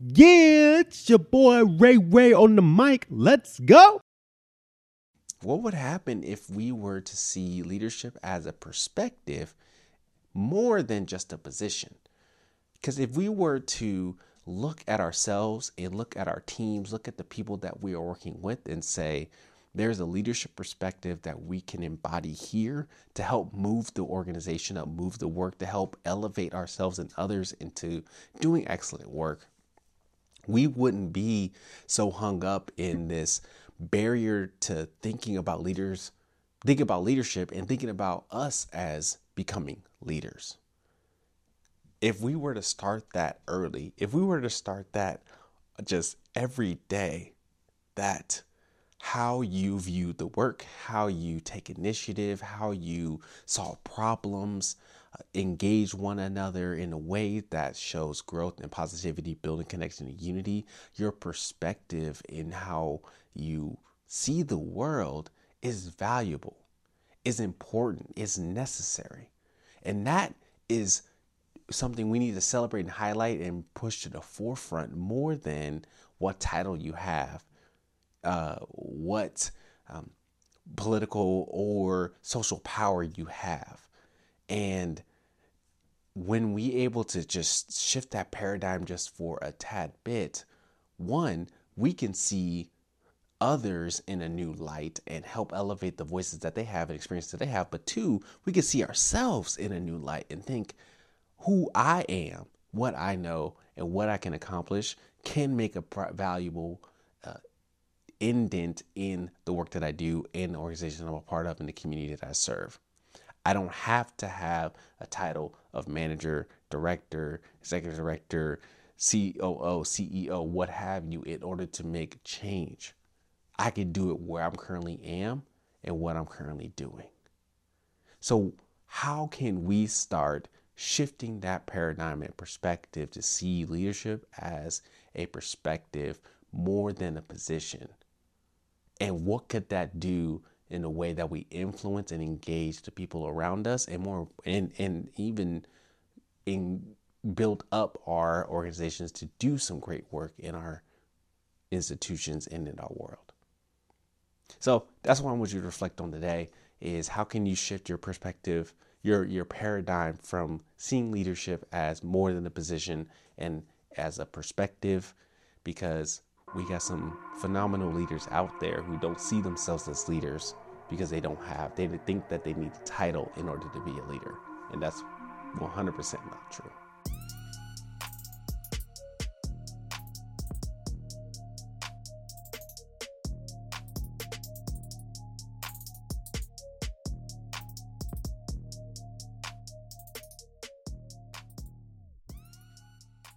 Yeah, it's your boy Ray Ray on the mic. Let's go. What would happen if we were to see leadership as a perspective more than just a position? Because if we were to look at ourselves and look at our teams, look at the people that we are working with, and say, there's a leadership perspective that we can embody here to help move the organization up, move the work, to help elevate ourselves and others into doing excellent work. We wouldn't be so hung up in this barrier to thinking about leaders, thinking about leadership, and thinking about us as becoming leaders. If we were to start that early, if we were to start that just every day, that how you view the work, how you take initiative, how you solve problems, uh, engage one another in a way that shows growth and positivity, building connection and unity, your perspective in how you see the world is valuable, is important, is necessary. And that is something we need to celebrate and highlight and push to the forefront more than what title you have uh, what um, political or social power you have. And when we able to just shift that paradigm just for a tad bit, one, we can see others in a new light and help elevate the voices that they have and experiences that they have. But two, we can see ourselves in a new light and think who I am, what I know, and what I can accomplish can make a valuable indent in the work that I do in the organization I'm a part of in the community that I serve. I don't have to have a title of manager, director, executive director, COO, CEO, what have you, in order to make change. I can do it where I'm currently am and what I'm currently doing. So, how can we start shifting that paradigm and perspective to see leadership as a perspective more than a position? And what could that do in a way that we influence and engage the people around us and more and and even in build up our organizations to do some great work in our institutions and in our world. So that's what I want you to reflect on today is how can you shift your perspective, your your paradigm from seeing leadership as more than a position and as a perspective because we got some phenomenal leaders out there who don't see themselves as leaders because they don't have, they think that they need a title in order to be a leader. And that's 100% not true.